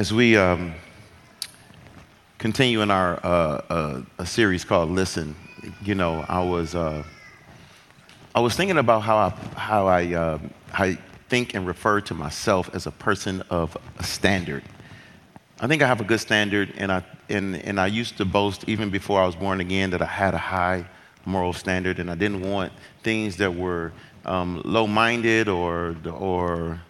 As we um, continue in our uh, uh, a series called "Listen," you know, I was uh, I was thinking about how I how I uh, how I think and refer to myself as a person of a standard. I think I have a good standard, and I and and I used to boast even before I was born again that I had a high moral standard, and I didn't want things that were um, low-minded or or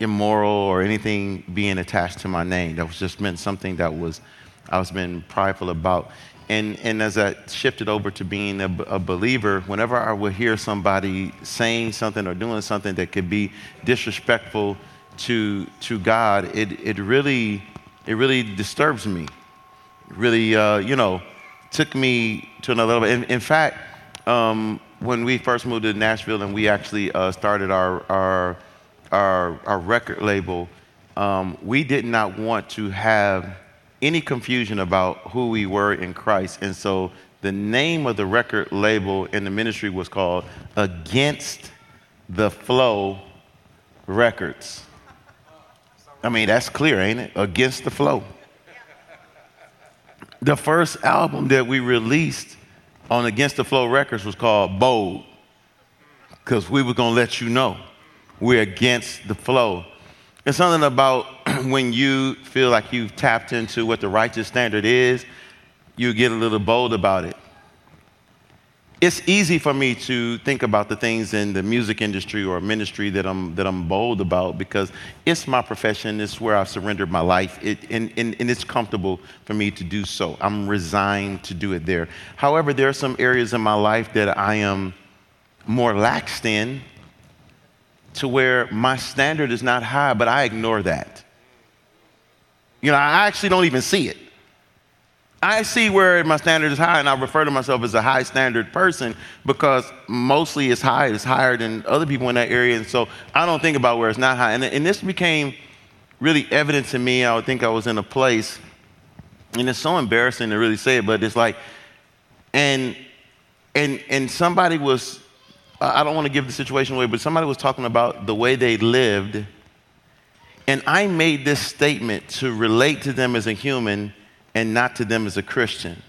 immoral or anything being attached to my name. That was just meant something that was I was being prideful about. And, and as I shifted over to being a, a, believer, whenever I would hear somebody saying something or doing something that could be disrespectful to, to God, it, it, really, it really disturbs me. Really, uh, you know, took me to another level. In, in fact, um, when we first moved to Nashville and we actually uh, started our, our our, our record label, um, we did not want to have any confusion about who we were in Christ. And so the name of the record label in the ministry was called Against the Flow Records. I mean, that's clear, ain't it? Against the Flow. The first album that we released on Against the Flow Records was called Bold, because we were going to let you know we're against the flow. It's something about when you feel like you've tapped into what the righteous standard is, you get a little bold about it. It's easy for me to think about the things in the music industry or ministry that I'm, that I'm bold about because it's my profession, it's where I've surrendered my life, it, and, and, and it's comfortable for me to do so. I'm resigned to do it there. However, there are some areas in my life that I am more laxed in to where my standard is not high, but I ignore that. You know, I actually don't even see it. I see where my standard is high, and I refer to myself as a high standard person because mostly it's high, it's higher than other people in that area. And so I don't think about where it's not high. And, and this became really evident to me. I would think I was in a place, and it's so embarrassing to really say it, but it's like, and and and somebody was I don't want to give the situation away, but somebody was talking about the way they lived. And I made this statement to relate to them as a human and not to them as a Christian.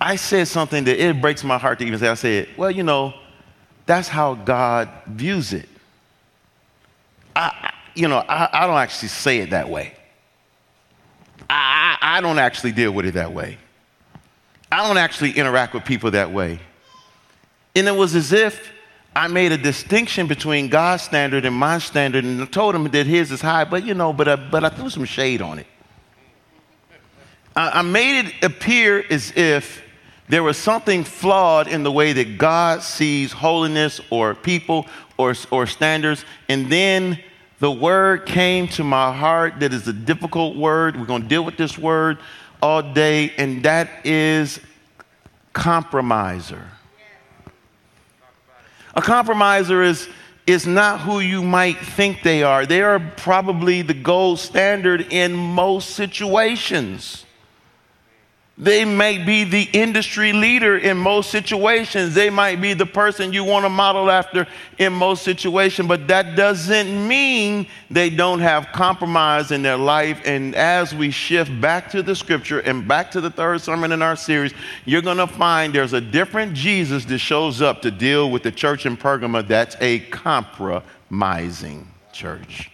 I said something that it breaks my heart to even say. I said, well, you know, that's how God views it. I, you know, I, I don't actually say it that way. I, I don't actually deal with it that way. I don't actually interact with people that way. And it was as if I made a distinction between God's standard and my standard and told him that his is high, but you know, but I, but I threw some shade on it. I, I made it appear as if there was something flawed in the way that God sees holiness or people or, or standards. And then the word came to my heart that is a difficult word. We're going to deal with this word all day, and that is compromiser. A compromiser is, is not who you might think they are. They are probably the gold standard in most situations. They may be the industry leader in most situations. They might be the person you want to model after in most situations, but that doesn't mean they don't have compromise in their life. And as we shift back to the scripture and back to the third sermon in our series, you're going to find there's a different Jesus that shows up to deal with the church in Pergamum that's a compromising church.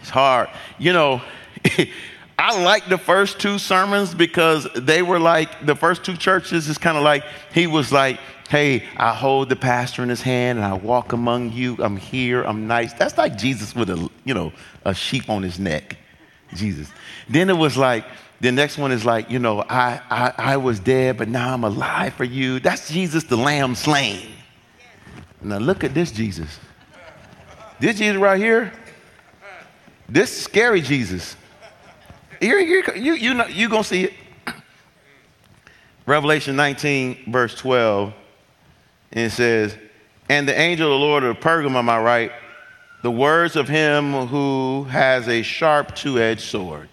It's hard. You know, I like the first two sermons because they were like the first two churches is kind of like he was like, "Hey, I hold the pastor in his hand and I walk among you. I'm here. I'm nice." That's like Jesus with a you know a sheep on his neck. Jesus. Then it was like the next one is like, you know, I, I, I was dead, but now I'm alive for you. That's Jesus, the lamb slain. Now look at this Jesus. This Jesus right here, This scary Jesus. Here, here, you, you, know, you gonna see it. Revelation 19, verse 12, and it says, And the angel of the Lord of Pergamum, am I write, the words of him who has a sharp two-edged sword.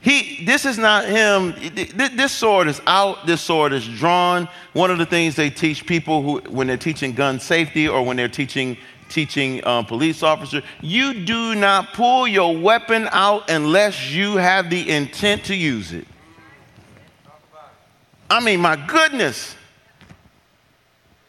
He, this is not him. This sword is out. This sword is drawn. One of the things they teach people who, when they're teaching gun safety or when they're teaching teaching um, police officer, you do not pull your weapon out unless you have the intent to use it. I mean, my goodness.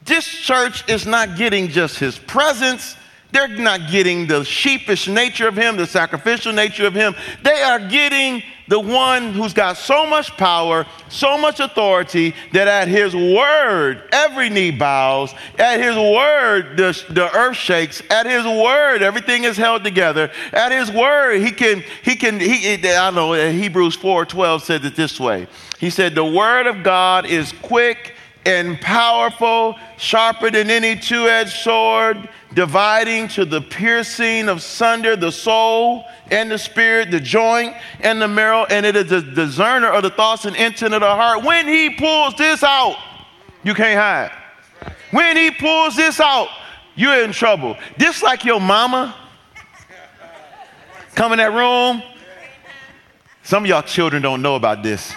This church is not getting just his presence. They're not getting the sheepish nature of him, the sacrificial nature of him. They are getting the one who's got so much power, so much authority that at his word, every knee bows. At his word, the, the earth shakes. At his word, everything is held together. At his word, he can, he can, he, I know, Hebrews 4 12 said it this way. He said, The word of God is quick and powerful, sharper than any two edged sword, dividing to the piercing of sunder the soul and the spirit, the joint and the marrow, and it is a discerner of the thoughts and intent of the heart. When he pulls this out, you can't hide. When he pulls this out, you're in trouble. Just like your mama come in that room. Some of y'all children don't know about this.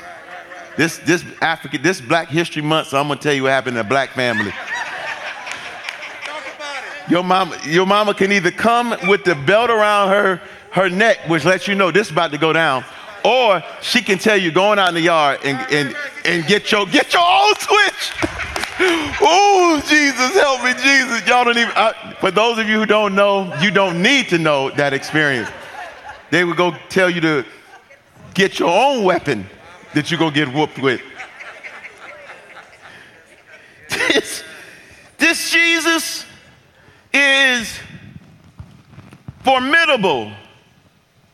This, this African, this Black History Month, so I'm gonna tell you what happened in a black family. Your mama, your mama can either come with the belt around her, her neck, which lets you know this is about to go down, or she can tell you going out in the yard and, and, and get your get your own switch. oh, Jesus, help me, Jesus. Y'all don't even, I, for those of you who don't know, you don't need to know that experience. They would go tell you to get your own weapon that you're going to get whooped with. This, this Jesus is formidable.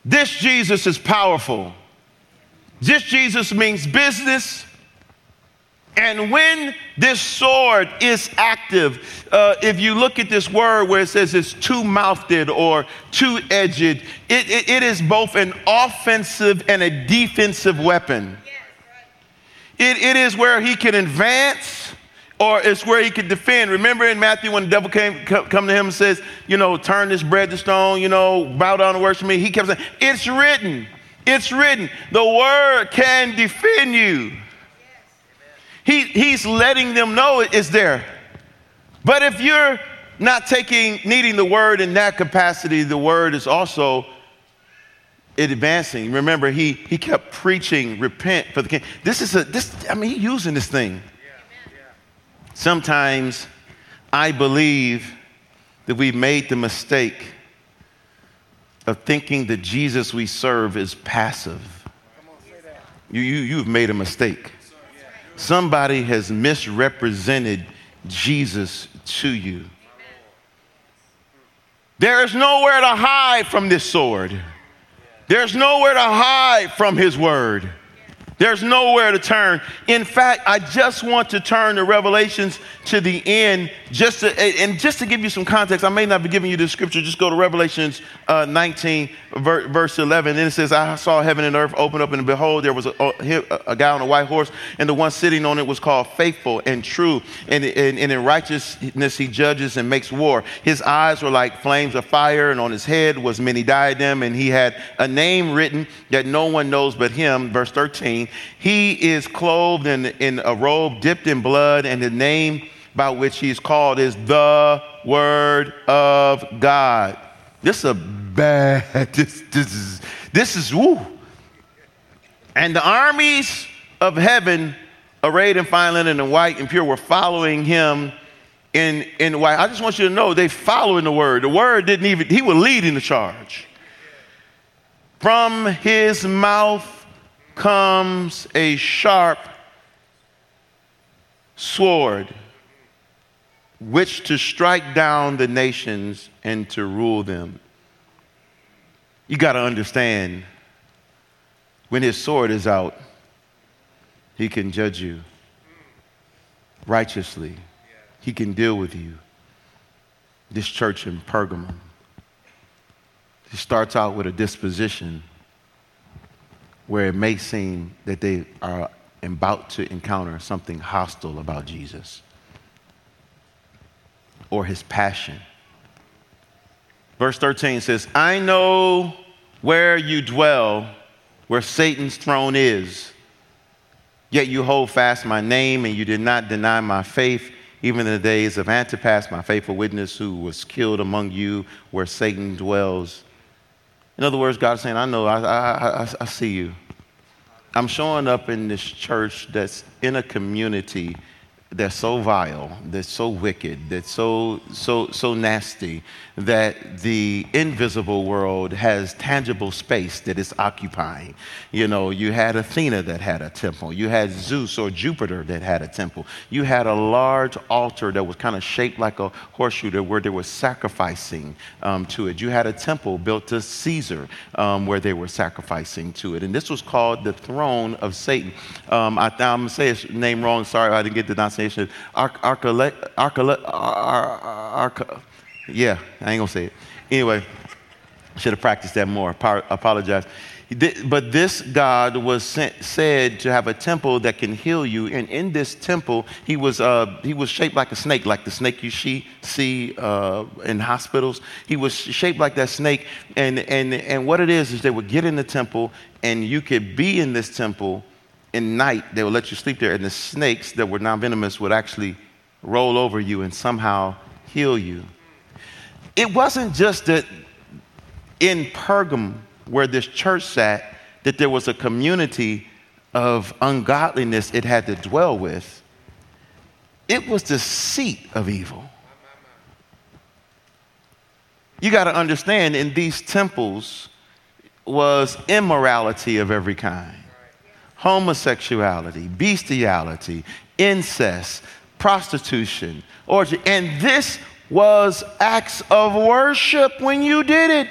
This Jesus is powerful. This Jesus means business. And when this sword is active, uh, if you look at this word where it says it's two mouthed or two edged, it, it, it is both an offensive and a defensive weapon. It, it is where he can advance or it's where he can defend. Remember in Matthew when the devil came come to him and says, you know, turn this bread to stone, you know, bow down and worship me. He kept saying, it's written. It's written. The word can defend you. He, he's letting them know it's there. But if you're not taking, needing the word in that capacity, the word is also advancing. Remember, he, he kept preaching, repent for the king. This is a, this, I mean, he's using this thing. Sometimes I believe that we've made the mistake of thinking that Jesus we serve is passive. You, you, you've made a mistake. Somebody has misrepresented Jesus to you. There is nowhere to hide from this sword. There's nowhere to hide from his word. There's nowhere to turn. In fact, I just want to turn the Revelations to the end, just to, and just to give you some context. I may not be giving you the scripture. Just go to Revelations uh, 19, ver- verse 11. And it says, "I saw heaven and earth open up, and behold, there was a, a, a, guy on a white horse, and the one sitting on it was called Faithful and True, and, and, and in righteousness he judges and makes war. His eyes were like flames of fire, and on his head was many diadem, and he had a name written that no one knows but him." Verse 13. He is clothed in, in a robe dipped in blood, and the name by which he is called is the Word of God. This is a bad, this, this is, this is, woo. And the armies of heaven, arrayed in fine linen and white and pure, were following him in, in white. I just want you to know they following the word. The word didn't even, he was leading the charge. From his mouth comes a sharp sword, which to strike down the nations and to rule them. You got to understand when his sword is out, he can judge you righteously, he can deal with you. This church in Pergamum. He starts out with a disposition where it may seem that they are about to encounter something hostile about Jesus or his passion. Verse 13 says, I know where you dwell, where Satan's throne is. Yet you hold fast my name, and you did not deny my faith, even in the days of Antipas, my faithful witness, who was killed among you, where Satan dwells. In other words, God is saying, I know, I, I, I, I see you. I'm showing up in this church that's in a community that's so vile, that's so wicked, that's so so so nasty that the invisible world has tangible space that it's occupying. You know, you had Athena that had a temple. You had Zeus or Jupiter that had a temple. You had a large altar that was kind of shaped like a horseshoe where they were sacrificing um, to it. You had a temple built to Caesar um, where they were sacrificing to it. And this was called the throne of Satan. Um, I, am going to say his name wrong. Sorry, I didn't get the pronunciation. Archele, yeah, I ain't gonna say it. Anyway, should have practiced that more. Apologize. But this God was sent, said to have a temple that can heal you, and in this temple, he was uh, he was shaped like a snake, like the snake you see see uh, in hospitals. He was shaped like that snake, and and and what it is is they would get in the temple, and you could be in this temple. In night, they would let you sleep there, and the snakes that were non-venomous would actually roll over you and somehow heal you. It wasn't just that in Pergam, where this church sat, that there was a community of ungodliness it had to dwell with. It was the seat of evil. You got to understand, in these temples was immorality of every kind homosexuality, bestiality, incest, prostitution, orgy. And this was acts of worship when you did it.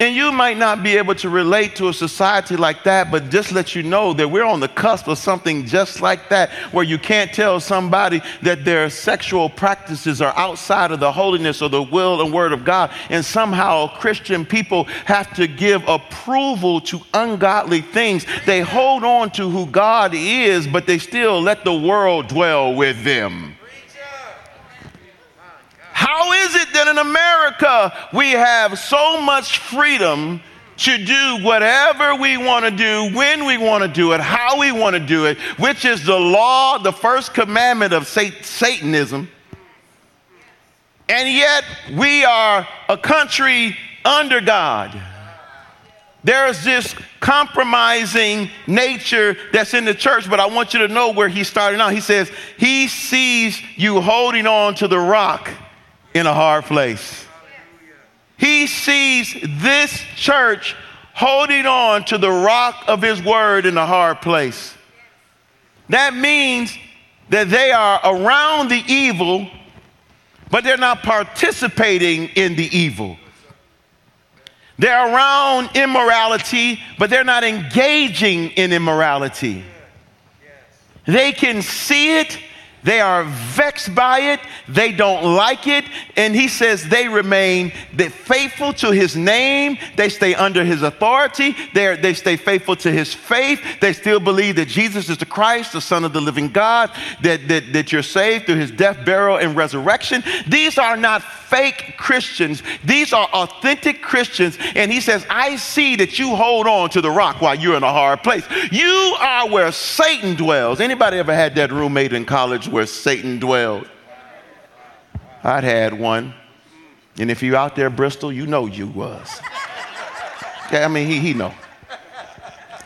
And you might not be able to relate to a society like that, but just let you know that we're on the cusp of something just like that, where you can't tell somebody that their sexual practices are outside of the holiness or the will and word of God. And somehow Christian people have to give approval to ungodly things. They hold on to who God is, but they still let the world dwell with them. How is it that in America we have so much freedom to do whatever we want to do, when we want to do it, how we want to do it, which is the law, the first commandment of Satanism. And yet we are a country under God. There's this compromising nature that's in the church, but I want you to know where he's starting out. He says, He sees you holding on to the rock in a hard place. He sees this church holding on to the rock of his word in a hard place. That means that they are around the evil, but they're not participating in the evil. They're around immorality, but they're not engaging in immorality. They can see it, they are vexed by it. They don't like it. And he says they remain faithful to his name. They stay under his authority. They, they stay faithful to his faith. They still believe that Jesus is the Christ, the Son of the living God, that, that, that you're saved through his death, burial, and resurrection. These are not fake Christians. These are authentic Christians. And he says, I see that you hold on to the rock while you're in a hard place. You are where Satan dwells. Anybody ever had that roommate in college where Satan dwelled. I'd had one. And if you're out there, Bristol, you know you was. I mean, he, he know.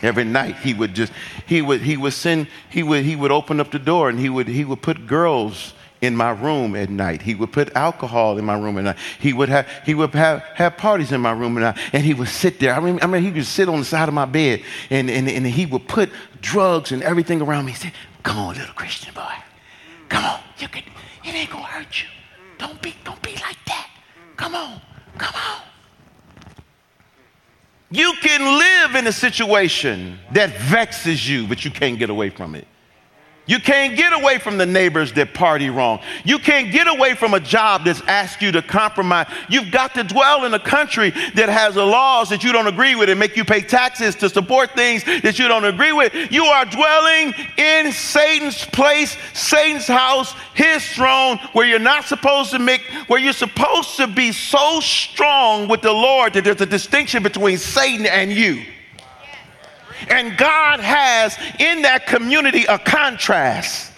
Every night he would just, he would, he would send, he would, he would open up the door and he would, he would put girls in my room at night. He would put alcohol in my room at night. He would have, he would have, have parties in my room at night. And he would sit there. I mean, I mean, he would sit on the side of my bed and, and, and he would put drugs and everything around me. He said, come on, little Christian boy. Come on, you can. It ain't gonna hurt you. Don't be, don't be like that. Come on, come on. You can live in a situation that vexes you, but you can't get away from it. You can't get away from the neighbors that party wrong. You can't get away from a job that's asked you to compromise. You've got to dwell in a country that has laws that you don't agree with and make you pay taxes to support things that you don't agree with. You are dwelling in Satan's place, Satan's house, his throne, where you're not supposed to make, where you're supposed to be so strong with the Lord that there's a distinction between Satan and you. And God has in that community a contrast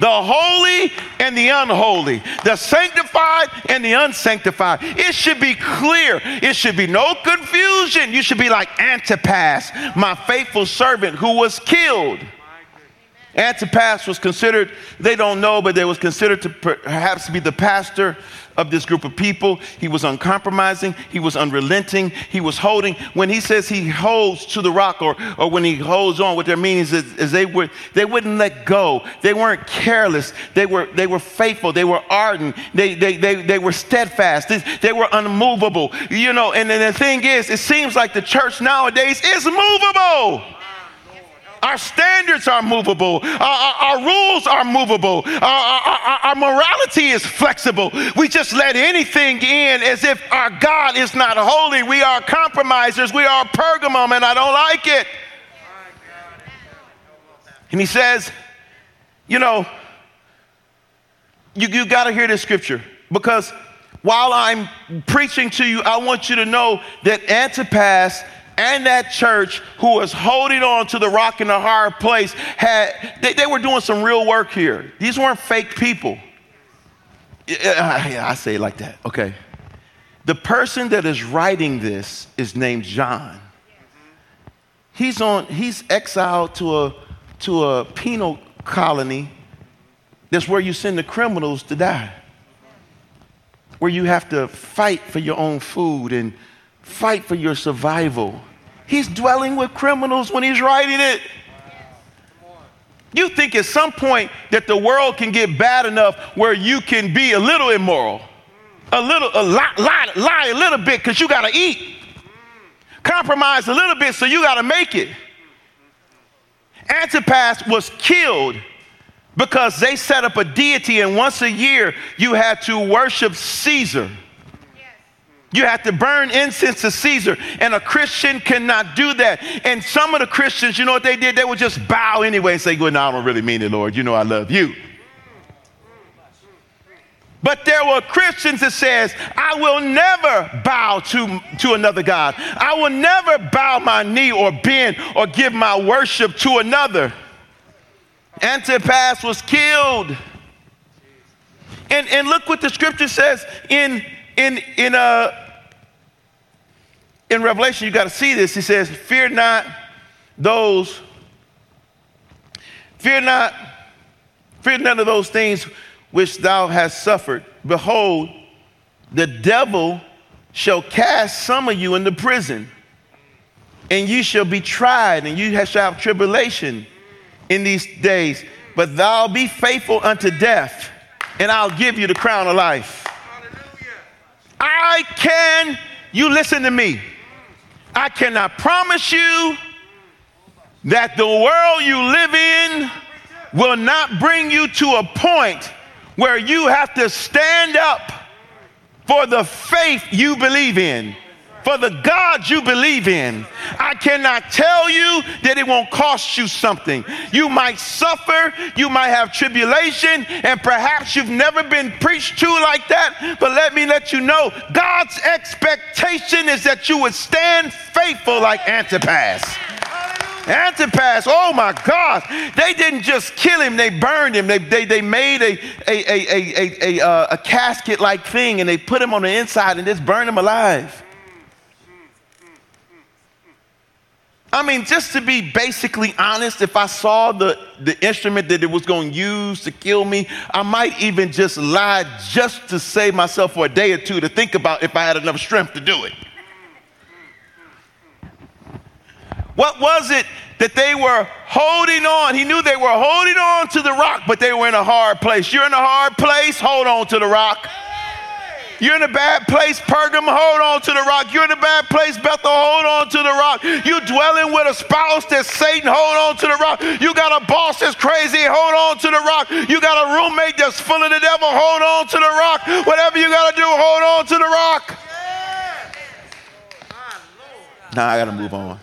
the holy and the unholy, the sanctified and the unsanctified. It should be clear. It should be no confusion. You should be like Antipas, my faithful servant who was killed. Antipas was considered, they don't know, but they was considered to perhaps be the pastor of this group of people. He was uncompromising, he was unrelenting, he was holding. When he says he holds to the rock or, or when he holds on, what their meanings is, is they, would, they wouldn't let go. They weren't careless, they were, they were faithful, they were ardent, they, they, they, they were steadfast, they, they were unmovable. You know, and, and the thing is, it seems like the church nowadays is movable. Our standards are movable. Our, our, our rules are movable. Our, our, morality is flexible. We just let anything in as if our God is not holy. We are compromisers. We are Pergamum, and I don't like it. And he says, you know, you, you got to hear this scripture because while I'm preaching to you, I want you to know that Antipas and that church who was holding on to the rock in the hard place had they, they were doing some real work here. These weren't fake people. Yeah, i say it like that. Okay. The person that is writing this is named john. He's on he's exiled to a to a penal colony that's where you send the criminals to die. Where you have to fight for your own food and fight for your survival He's dwelling with criminals when he's writing it. You think at some point that the world can get bad enough where you can be a little immoral, a little, a lie, lie, lie a little bit because you got to eat, compromise a little bit so you got to make it. Antipas was killed because they set up a deity, and once a year you had to worship Caesar. You have to burn incense to Caesar, and a Christian cannot do that. And some of the Christians, you know what they did? They would just bow anyway and say, Well, no, I don't really mean it, Lord. You know I love you. But there were Christians that says, I will never bow to, to another God. I will never bow my knee or bend or give my worship to another. Antipas was killed. And, and look what the scripture says in in, in, uh, in Revelation, you got to see this. He says, Fear not those, fear not, fear none of those things which thou hast suffered. Behold, the devil shall cast some of you into prison, and you shall be tried, and you shall have tribulation in these days. But thou be faithful unto death, and I'll give you the crown of life. I can, you listen to me. I cannot promise you that the world you live in will not bring you to a point where you have to stand up for the faith you believe in for the God you believe in. I cannot tell you that it won't cost you something. You might suffer, you might have tribulation, and perhaps you've never been preached to like that. But let me let you know God's expectation is that you would stand faithful like Antipas. Antipas, oh my God, they didn't just kill him, they burned him. They, they, they made a, a, a, a, a, a, uh, a casket like thing and they put him on the inside and just burned him alive. I mean, just to be basically honest, if I saw the, the instrument that it was going to use to kill me, I might even just lie just to save myself for a day or two to think about if I had enough strength to do it. What was it that they were holding on? He knew they were holding on to the rock, but they were in a hard place. You're in a hard place, hold on to the rock. You're in a bad place, Pergam, hold on to the rock. You're in a bad place, Bethel, hold on to the rock. You're dwelling with a spouse that's Satan, hold on to the rock. You got a boss that's crazy, hold on to the rock. You got a roommate that's full of the devil, hold on to the rock. Whatever you got to do, hold on to the rock. Now I got to move on.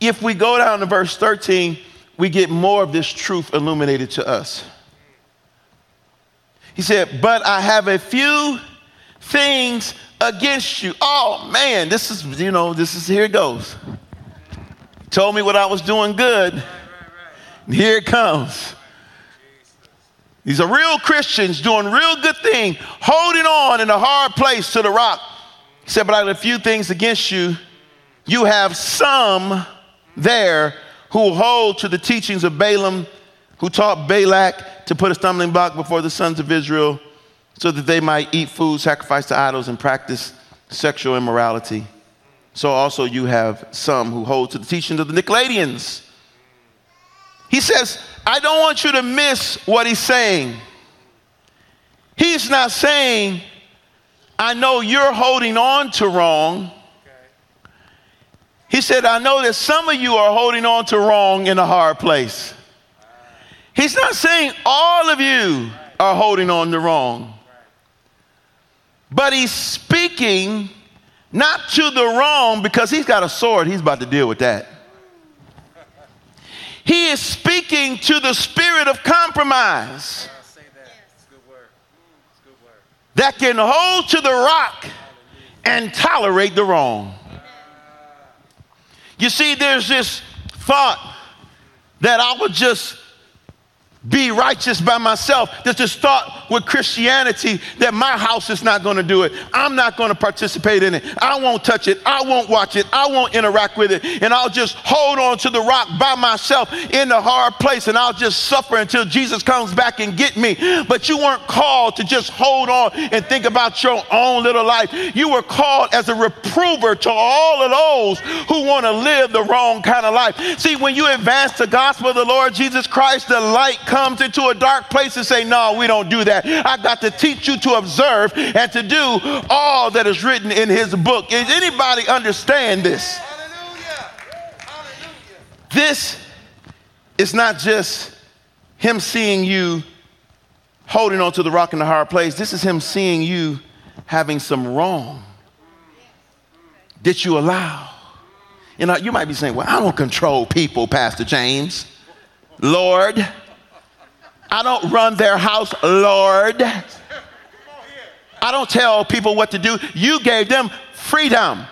If we go down to verse 13, we get more of this truth illuminated to us. He said, But I have a few things against you. Oh man, this is, you know, this is here it goes. Told me what I was doing good. And Here it comes. These are real Christians doing real good thing, holding on in a hard place to the rock. He said, But I have a few things against you. You have some there who hold to the teachings of Balaam, who taught Balak to put a stumbling block before the sons of Israel so that they might eat food sacrificed to idols and practice sexual immorality. So also you have some who hold to the teachings of the Nicolaitans. He says, I don't want you to miss what he's saying. He's not saying, I know you're holding on to wrong. He said, I know that some of you are holding on to wrong in a hard place. He's not saying all of you are holding on to wrong, but he's speaking not to the wrong because he's got a sword, he's about to deal with that. He is speaking to the spirit of compromise that can hold to the rock and tolerate the wrong. You see, there's this thought that I would just be righteous by myself. There's this start with Christianity that my house is not going to do it. I'm not going to participate in it. I won't touch it. I won't watch it. I won't interact with it. And I'll just hold on to the rock by myself in the hard place and I'll just suffer until Jesus comes back and get me. But you weren't called to just hold on and think about your own little life. You were called as a reprover to all of those who want to live the wrong kind of life. See, when you advance the gospel of the Lord Jesus Christ, the light comes into a dark place and say, no, we don't do that. I got to teach you to observe and to do all that is written in his book. Is anybody understand this? This is not just him seeing you holding on to the rock in the hard place. This is him seeing you having some wrong that you allow. You know, you might be saying, well, I don't control people, Pastor James. Lord, I don't run their house, Lord. I don't tell people what to do. You gave them freedom.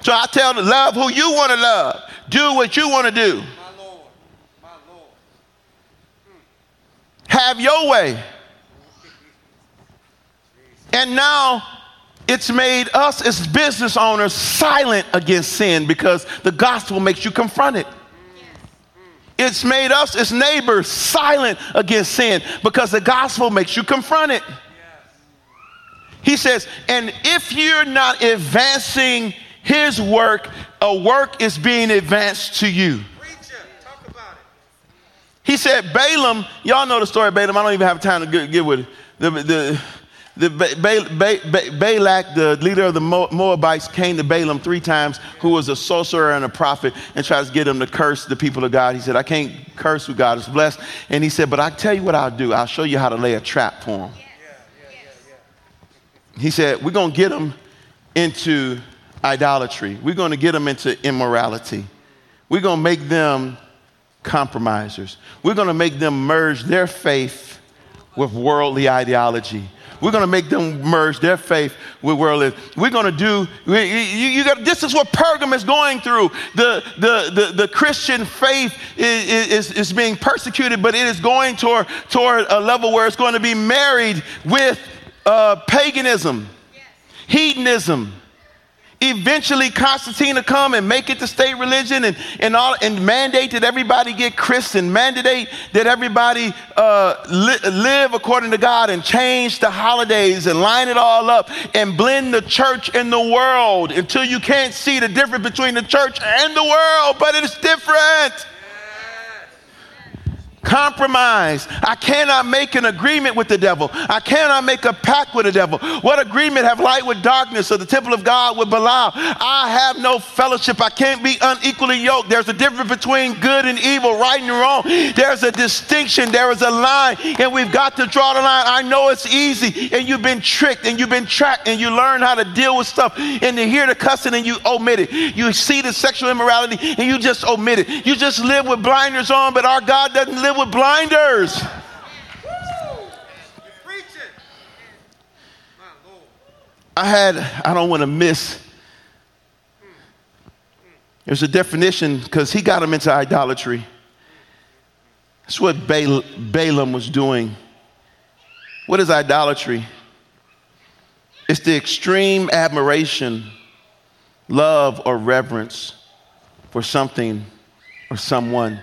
So I tell them, love who you want to love. Do what you want to do. Have your way. And now it's made us as business owners silent against sin because the gospel makes you confront it. It's made us as neighbors silent against sin because the gospel makes you confront it. He says, and if you're not advancing his work, a work is being advanced to you. He said, Balaam, y'all know the story of Balaam. I don't even have time to get, get with it. The, the, the ba- ba- ba- Balak, the leader of the Moabites, came to Balaam three times, who was a sorcerer and a prophet, and tried to get him to curse the people of God. He said, I can't curse who God has blessed. And he said, But I tell you what I'll do. I'll show you how to lay a trap for him. He said, We're going to get him into idolatry, we're going to get them into immorality, we're going to make them compromisers, we're going to make them merge their faith with worldly ideology. We're going to make them merge their faith with worldly. We're going to do, you, you got, this is what Pergam is going through. The, the, the, the Christian faith is, is, is being persecuted, but it is going toward, toward a level where it's going to be married with uh, paganism, yes. hedonism, eventually Constantine to come and make it the state religion and, and, all, and mandate that everybody get Christian, mandate that everybody uh, li- live according to God and change the holidays and line it all up and blend the church and the world until you can't see the difference between the church and the world, but it's different. Compromise. I cannot make an agreement with the devil. I cannot make a pact with the devil. What agreement have light with darkness or the temple of God with Belial? I have no fellowship. I can't be unequally yoked. There's a difference between good and evil, right and wrong. There's a distinction. There is a line, and we've got to draw the line. I know it's easy, and you've been tricked, and you've been tracked, and you learn how to deal with stuff, and you hear the cussing, and you omit it. You see the sexual immorality, and you just omit it. You just live with blinders on, but our God doesn't live with blinders. I had, I don't want to miss. There's a definition because he got him into idolatry. That's what Balaam was doing. What is idolatry? It's the extreme admiration, love, or reverence for something or someone.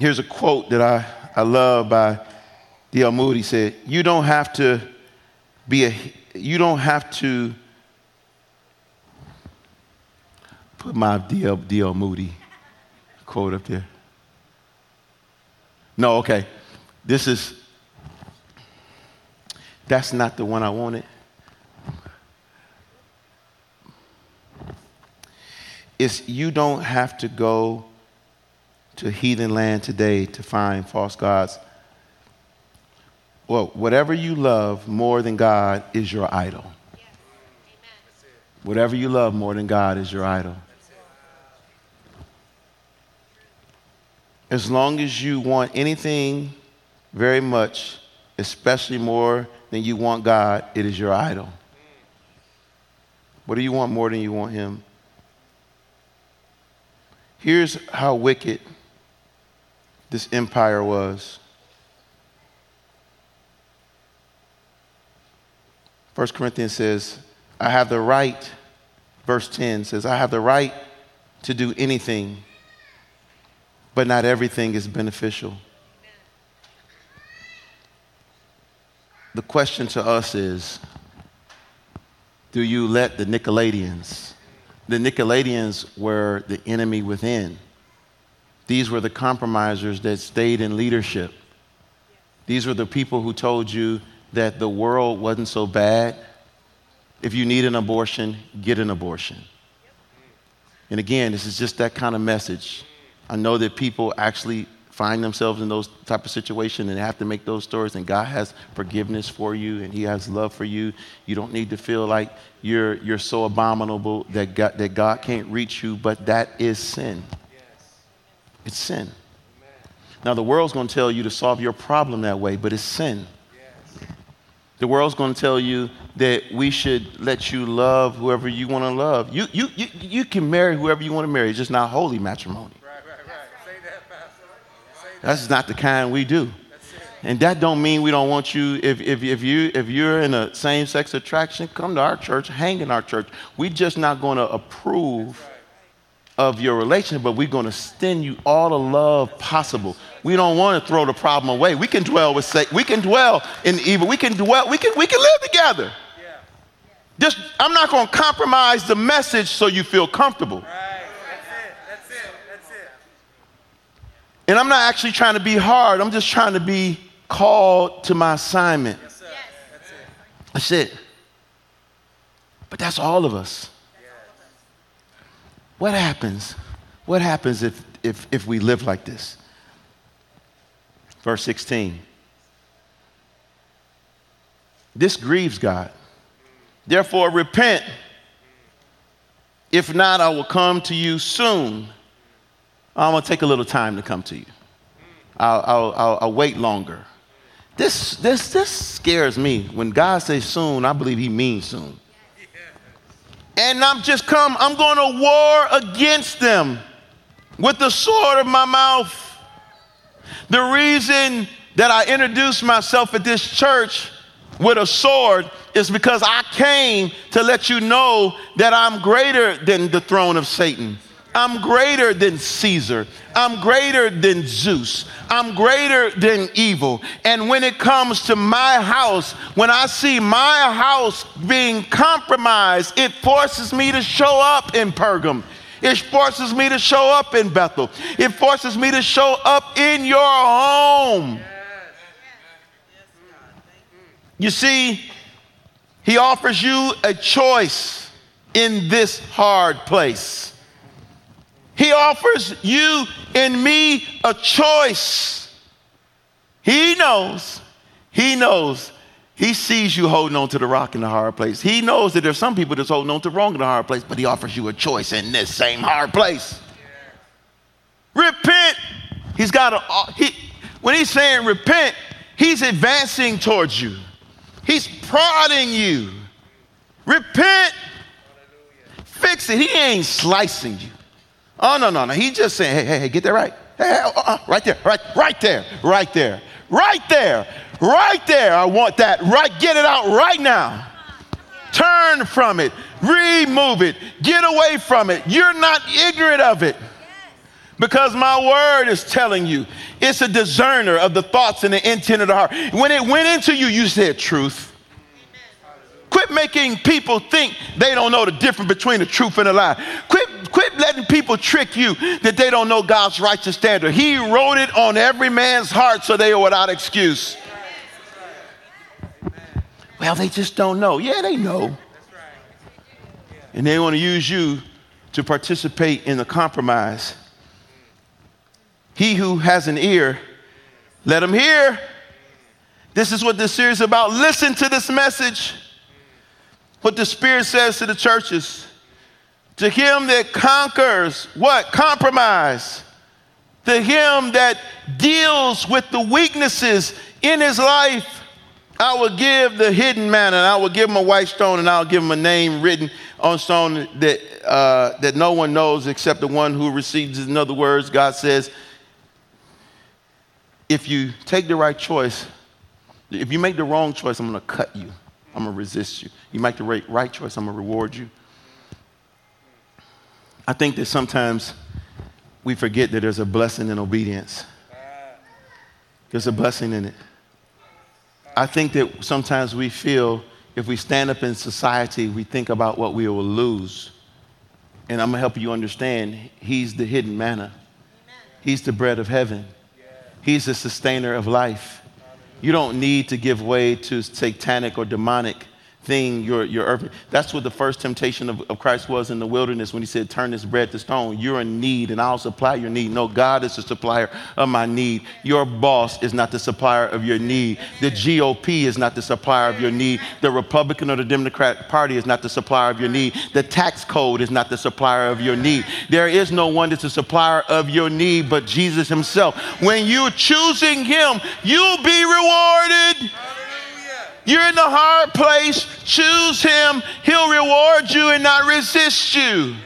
Here's a quote that I, I love by D.L. Moody he said, You don't have to be a, you don't have to put my D.L. D.L. Moody quote up there. No, okay. This is, that's not the one I wanted. It's you don't have to go to heathen land today to find false gods. Well, whatever you love more than God is your idol. Yes. Whatever you love more than God is your idol. As long as you want anything very much, especially more than you want God, it is your idol. What do you want more than you want Him? Here's how wicked this empire was. 1 Corinthians says, I have the right, verse 10 says, I have the right to do anything, but not everything is beneficial. The question to us is do you let the Nicolaitans, the Nicolaitans were the enemy within. These were the compromisers that stayed in leadership. These were the people who told you that the world wasn't so bad. If you need an abortion, get an abortion. And again, this is just that kind of message. I know that people actually find themselves in those type of situations and have to make those stories and god has forgiveness for you and he has love for you you don't need to feel like you're, you're so abominable that god, that god can't reach you but that is sin it's sin. Now, the world's going to tell you to solve your problem that way, but it's sin. The world's going to tell you that we should let you love whoever you want to love. You, you, you, you can marry whoever you want to marry, it's just not holy matrimony. Right, right, right. Say that. That's not the kind we do. And that don't mean we don't want you, if, if, if, you, if you're in a same-sex attraction, come to our church, hang in our church. We're just not going to approve of your relationship, but we're going to extend you all the love possible. We don't want to throw the problem away. We can dwell with Satan. We can dwell in evil. We can dwell. We can we can live together. Yeah. Just I'm not going to compromise the message so you feel comfortable. Right. That's it. That's it. That's it. And I'm not actually trying to be hard. I'm just trying to be called to my assignment. Yes, yes. That's it. That's it. But that's all of us. What happens? What happens if, if, if we live like this? Verse 16. This grieves God. Therefore, repent. If not, I will come to you soon. I'm going to take a little time to come to you. I'll, I'll, I'll, I'll wait longer. This, this, this scares me. When God says soon, I believe he means soon and I'm just come, I'm going to war against them with the sword of my mouth. The reason that I introduced myself at this church with a sword is because I came to let you know that I'm greater than the throne of Satan. I'm greater than Caesar. I'm greater than Zeus. I'm greater than evil. And when it comes to my house, when I see my house being compromised, it forces me to show up in Pergam. It forces me to show up in Bethel. It forces me to show up in your home. You see, he offers you a choice in this hard place. He offers you and me a choice. He knows, he knows, he sees you holding on to the rock in the hard place. He knows that there's some people that's holding on to wrong in the hard place, but he offers you a choice in this same hard place. Repent. He's got a, uh, he, when he's saying repent, he's advancing towards you. He's prodding you. Repent. Hallelujah. Fix it. He ain't slicing you. Oh, no, no, no. He's just saying, hey, hey, hey, get that right. Hey, hey uh, uh, right there, right, right there, right there, right there, right there. I want that. Right, get it out right now. Turn from it, remove it, get away from it. You're not ignorant of it because my word is telling you it's a discerner of the thoughts and the intent of the heart. When it went into you, you said truth. Quit making people think they don't know the difference between the truth and a lie. Quit, quit letting people trick you that they don't know God's righteous standard. He wrote it on every man's heart so they are without excuse. Well, they just don't know. Yeah, they know. And they want to use you to participate in the compromise he who has an ear, let him hear. This is what this series is about. Listen to this message. What the Spirit says to the churches. To him that conquers what? Compromise. To him that deals with the weaknesses in his life, I will give the hidden manna, and I will give him a white stone, and I'll give him a name written on stone that, uh, that no one knows except the one who receives it. In other words, God says, if you take the right choice, if you make the wrong choice, I'm going to cut you. I'm going to resist you. You make the right, right choice, I'm going to reward you. I think that sometimes we forget that there's a blessing in obedience. There's a blessing in it. I think that sometimes we feel if we stand up in society, we think about what we will lose. And I'm going to help you understand He's the hidden manna, He's the bread of heaven. He's the sustainer of life. You don't need to give way to satanic or demonic thing your, your earth. That's what the first temptation of, of Christ was in the wilderness when he said, Turn this bread to stone. You're in need and I'll supply your need. No, God is the supplier of my need. Your boss is not the supplier of your need. The GOP is not the supplier of your need. The Republican or the Democrat Party is not the supplier of your need. The tax code is not the supplier of your need. There is no one that's a supplier of your need but Jesus himself. When you're choosing him, you'll be rewarded. You're in the hard place. Choose him. He'll reward you and not resist you.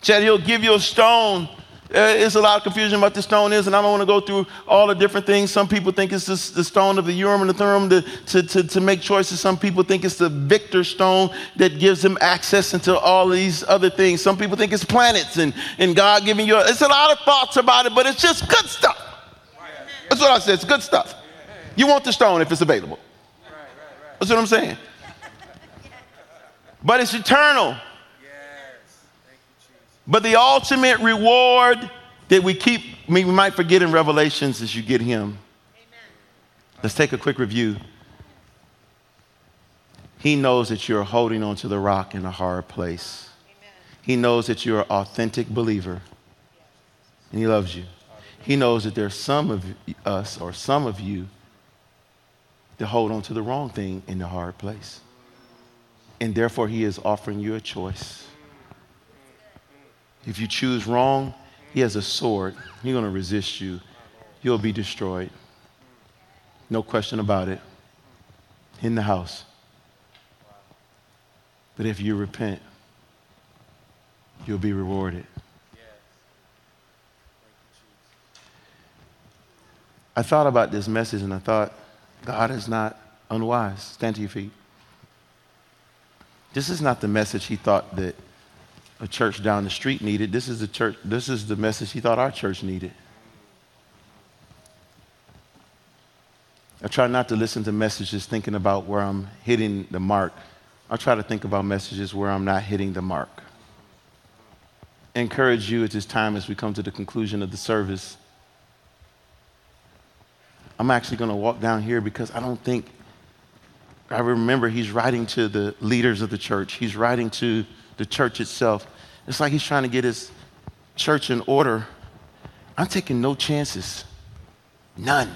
Said he'll give you a stone. Uh, there's a lot of confusion about the stone is, and I don't want to go through all the different things. Some people think it's the, the stone of the Urim and the Thummim to, to, to, to, make choices. Some people think it's the victor stone that gives them access into all these other things. Some people think it's planets and, and God giving you. A, it's a lot of thoughts about it, but it's just good stuff. That's what I said. It's good stuff. You want the stone if it's available. That's what I'm saying. But it's eternal. But the ultimate reward that we keep, we might forget in Revelations is you get Him. Let's take a quick review. He knows that you're holding on to the rock in a hard place. He knows that you're an authentic believer. And He loves you. He knows that there's some of us or some of you to hold on to the wrong thing in the hard place. And therefore, He is offering you a choice. If you choose wrong, He has a sword. He's going to resist you. You'll be destroyed. No question about it. In the house. But if you repent, you'll be rewarded. I thought about this message and I thought, God is not unwise. Stand to your feet. This is not the message he thought that a church down the street needed. This is the church, this is the message he thought our church needed. I try not to listen to messages thinking about where I'm hitting the mark. I try to think about messages where I'm not hitting the mark. encourage you at this time as we come to the conclusion of the service. I'm actually going to walk down here because I don't think, I remember he's writing to the leaders of the church, he's writing to the church itself. It's like he's trying to get his church in order. I'm taking no chances, none.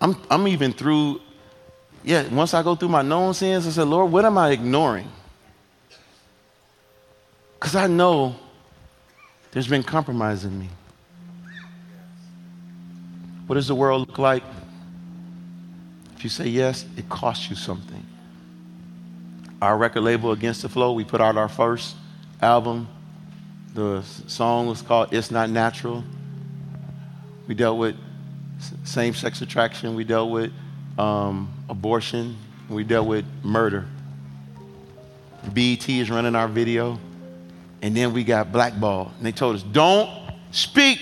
I'm, I'm even through, yeah, once I go through my known sins, I said, Lord, what am I ignoring? Because I know there's been compromise in me. What does the world look like? If you say yes, it costs you something. Our record label, Against the Flow, we put out our first album. The song was called It's Not Natural. We dealt with same sex attraction, we dealt with um, abortion, we dealt with murder. BET is running our video. And then we got blackballed. And they told us, don't speak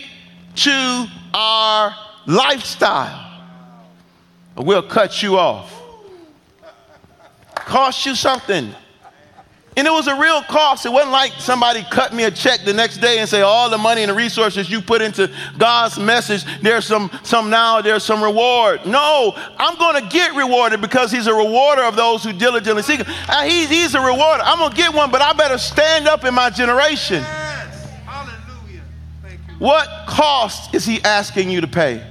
to our lifestyle, or we'll cut you off. Cost you something. And it was a real cost. It wasn't like somebody cut me a check the next day and say, all the money and the resources you put into God's message, there's some, some now, there's some reward. No, I'm going to get rewarded because he's a rewarder of those who diligently seek him. Uh, he's, he's a rewarder. I'm going to get one, but I better stand up in my generation. Yes. Hallelujah. Thank you. What cost is he asking you to pay?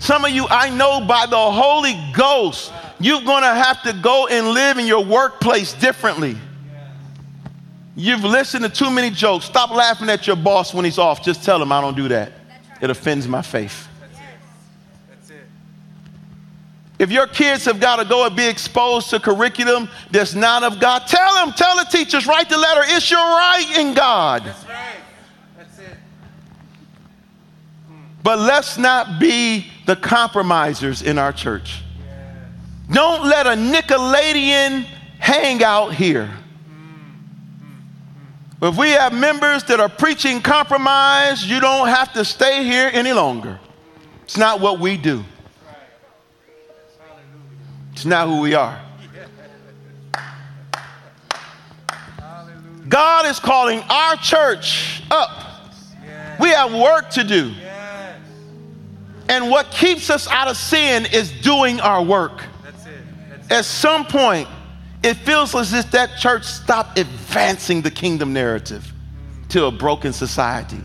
Some of you, I know by the Holy Ghost, you're going to have to go and live in your workplace differently. You've listened to too many jokes. Stop laughing at your boss when he's off. Just tell him I don't do that. It offends my faith. If your kids have got to go and be exposed to curriculum that's not of God, tell them, tell the teachers, write the letter. It's your right in God. That's right. That's it. But let's not be the compromisers in our church. Don't let a Nicolaitan hang out here. If we have members that are preaching compromise, you don't have to stay here any longer. It's not what we do. It's not who we are. God is calling our church up. We have work to do. And what keeps us out of sin is doing our work at some point, it feels as if that church stopped advancing the kingdom narrative to a broken society.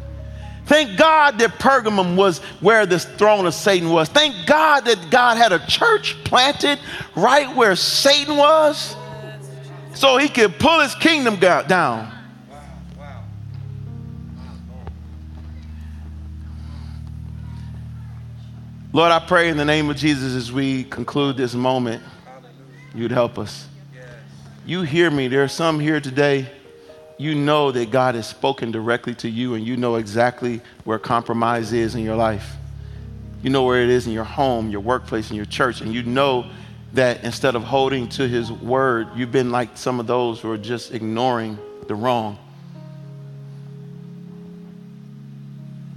Thank God that Pergamum was where the throne of Satan was. Thank God that God had a church planted right where Satan was so he could pull his kingdom down. Lord, I pray in the name of Jesus as we conclude this moment you'd help us. You hear me. There are some here today. You know that God has spoken directly to you, and you know exactly where compromise is in your life. You know where it is in your home, your workplace, in your church, and you know that instead of holding to His word, you've been like some of those who are just ignoring the wrong.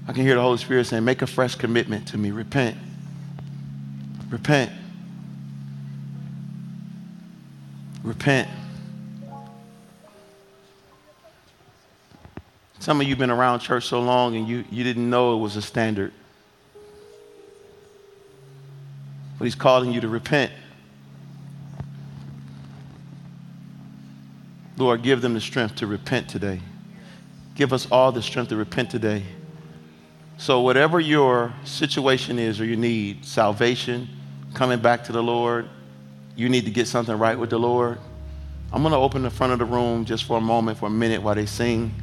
I can hear the Holy Spirit saying, Make a fresh commitment to me. Repent. Repent. Repent. Some of you have been around church so long and you, you didn't know it was a standard. But he's calling you to repent. Lord, give them the strength to repent today. Give us all the strength to repent today. So, whatever your situation is or you need salvation, coming back to the Lord, you need to get something right with the Lord, I'm going to open the front of the room just for a moment, for a minute while they sing.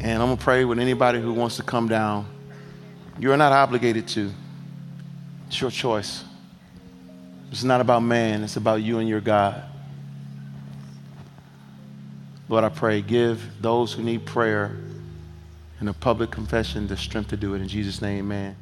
And I'm going to pray with anybody who wants to come down. You're not obligated to, it's your choice. It's not about man, it's about you and your God. Lord, I pray, give those who need prayer and a public confession the strength to do it. In Jesus' name, amen.